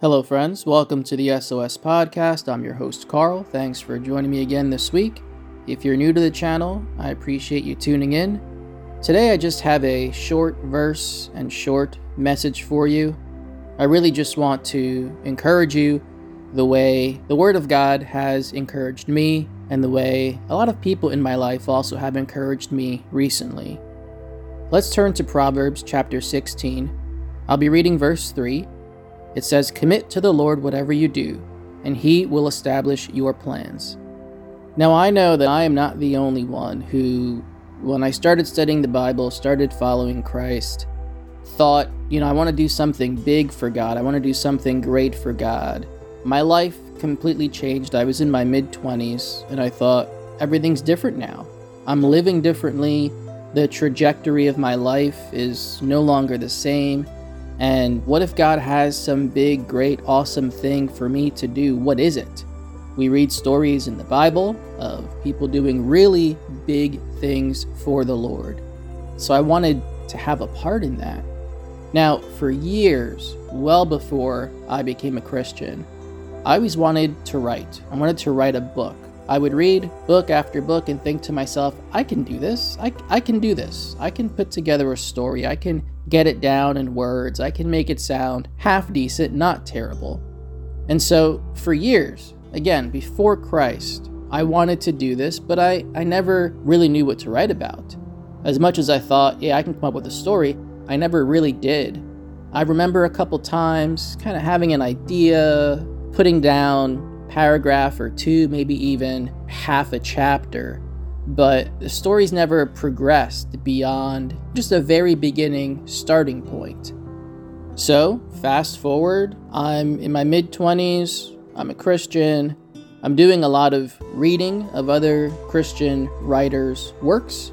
Hello, friends. Welcome to the SOS Podcast. I'm your host, Carl. Thanks for joining me again this week. If you're new to the channel, I appreciate you tuning in. Today, I just have a short verse and short message for you. I really just want to encourage you the way the Word of God has encouraged me, and the way a lot of people in my life also have encouraged me recently. Let's turn to Proverbs chapter 16. I'll be reading verse 3. It says, Commit to the Lord whatever you do, and he will establish your plans. Now, I know that I am not the only one who, when I started studying the Bible, started following Christ, thought, you know, I want to do something big for God. I want to do something great for God. My life completely changed. I was in my mid 20s, and I thought, everything's different now. I'm living differently the trajectory of my life is no longer the same. And what if God has some big, great, awesome thing for me to do? What is it? We read stories in the Bible of people doing really big things for the Lord. So I wanted to have a part in that. Now, for years, well before I became a Christian, I always wanted to write. I wanted to write a book. I would read book after book and think to myself, I can do this. I, I can do this. I can put together a story. I can get it down in words. I can make it sound half decent, not terrible. And so, for years, again, before Christ, I wanted to do this, but I, I never really knew what to write about. As much as I thought, yeah, I can come up with a story, I never really did. I remember a couple times kind of having an idea, putting down paragraph or two, maybe even half a chapter. But the story's never progressed beyond just a very beginning starting point. So, fast forward, I'm in my mid 20s, I'm a Christian, I'm doing a lot of reading of other Christian writers' works,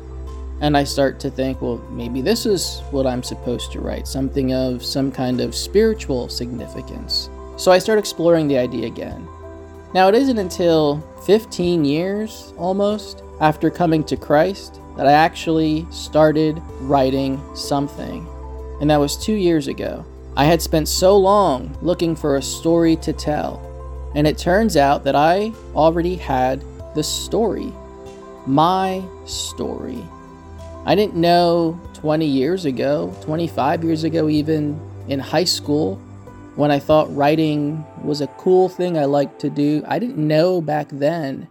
and I start to think, well, maybe this is what I'm supposed to write, something of some kind of spiritual significance. So I start exploring the idea again. Now, it isn't until 15 years almost after coming to Christ that I actually started writing something. And that was two years ago. I had spent so long looking for a story to tell. And it turns out that I already had the story. My story. I didn't know 20 years ago, 25 years ago, even in high school, when I thought writing was a cool thing I liked to do, I didn't know back then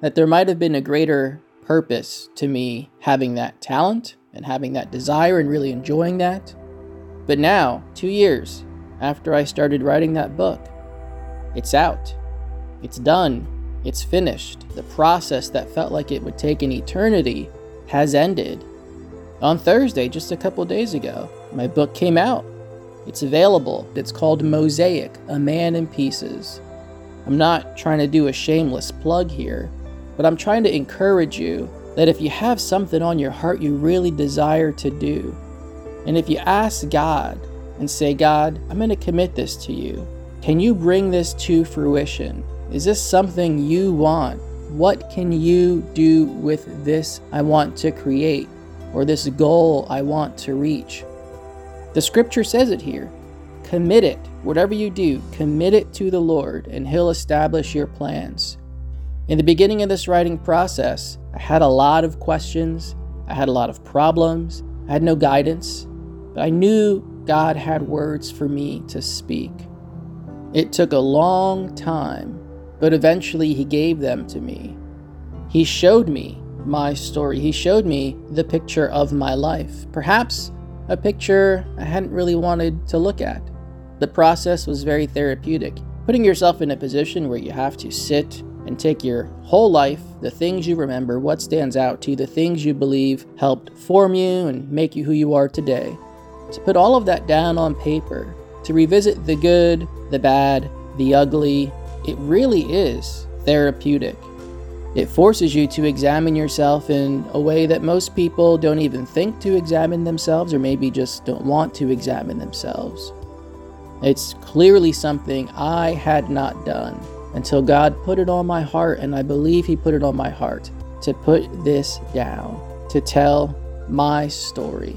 that there might have been a greater purpose to me having that talent and having that desire and really enjoying that. But now, two years after I started writing that book, it's out. It's done. It's finished. The process that felt like it would take an eternity has ended. On Thursday, just a couple days ago, my book came out. It's available. It's called Mosaic, A Man in Pieces. I'm not trying to do a shameless plug here, but I'm trying to encourage you that if you have something on your heart you really desire to do, and if you ask God and say, God, I'm going to commit this to you, can you bring this to fruition? Is this something you want? What can you do with this I want to create or this goal I want to reach? The scripture says it here. Commit it, whatever you do, commit it to the Lord, and He'll establish your plans. In the beginning of this writing process, I had a lot of questions, I had a lot of problems, I had no guidance, but I knew God had words for me to speak. It took a long time, but eventually He gave them to me. He showed me my story, He showed me the picture of my life. Perhaps a picture I hadn't really wanted to look at. The process was very therapeutic, putting yourself in a position where you have to sit and take your whole life, the things you remember, what stands out to you, the things you believe helped form you and make you who you are today, to put all of that down on paper, to revisit the good, the bad, the ugly. It really is therapeutic. It forces you to examine yourself in a way that most people don't even think to examine themselves, or maybe just don't want to examine themselves. It's clearly something I had not done until God put it on my heart, and I believe He put it on my heart to put this down, to tell my story.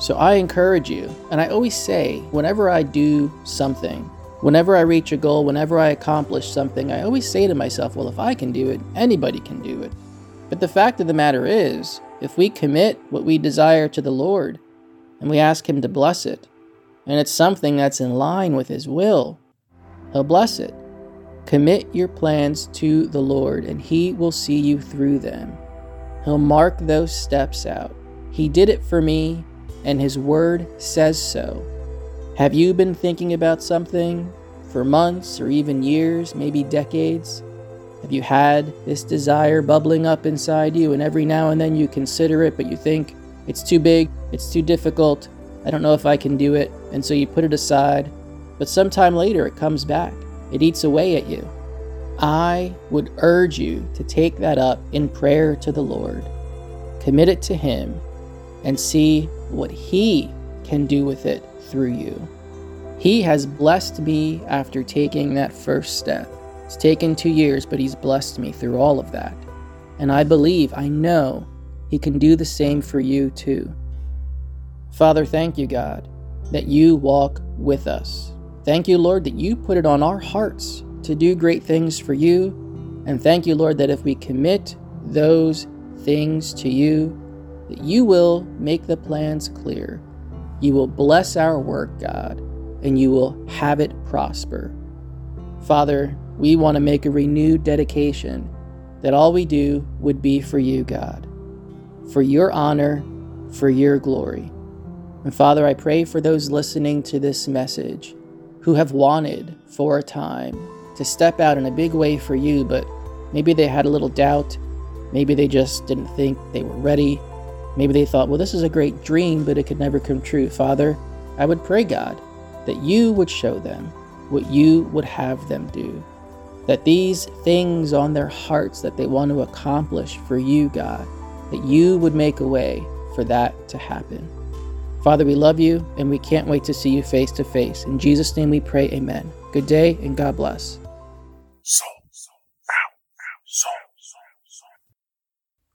So I encourage you, and I always say, whenever I do something, whenever I reach a goal, whenever I accomplish something, I always say to myself, well, if I can do it, anybody can do it. But the fact of the matter is, if we commit what we desire to the Lord and we ask Him to bless it, and it's something that's in line with His will, He'll bless it. Commit your plans to the Lord, and He will see you through them. He'll mark those steps out. He did it for me, and His Word says so. Have you been thinking about something for months or even years, maybe decades? Have you had this desire bubbling up inside you, and every now and then you consider it, but you think it's too big, it's too difficult, I don't know if I can do it, and so you put it aside, but sometime later it comes back. It eats away at you. I would urge you to take that up in prayer to the Lord. Commit it to Him and see what He can do with it through you. He has blessed me after taking that first step. It's taken two years, but He's blessed me through all of that. And I believe, I know, He can do the same for you too. Father, thank you, God, that you walk with us. Thank you, Lord, that you put it on our hearts to do great things for you. And thank you, Lord, that if we commit those things to you, that you will make the plans clear. You will bless our work, God, and you will have it prosper. Father, we want to make a renewed dedication that all we do would be for you, God, for your honor, for your glory. And Father, I pray for those listening to this message who have wanted for a time to step out in a big way for you, but maybe they had a little doubt. Maybe they just didn't think they were ready. Maybe they thought, well, this is a great dream, but it could never come true. Father, I would pray, God, that you would show them what you would have them do. That these things on their hearts that they want to accomplish for you, God, that you would make a way for that to happen. Father, we love you and we can't wait to see you face to face. In Jesus' name we pray, amen. Good day and God bless. Soul. Ow. Soul.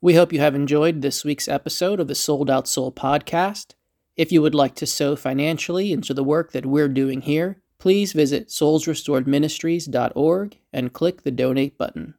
We hope you have enjoyed this week's episode of the Sold Out Soul podcast. If you would like to sow financially into the work that we're doing here, please visit soulsrestoredministries.org and click the donate button.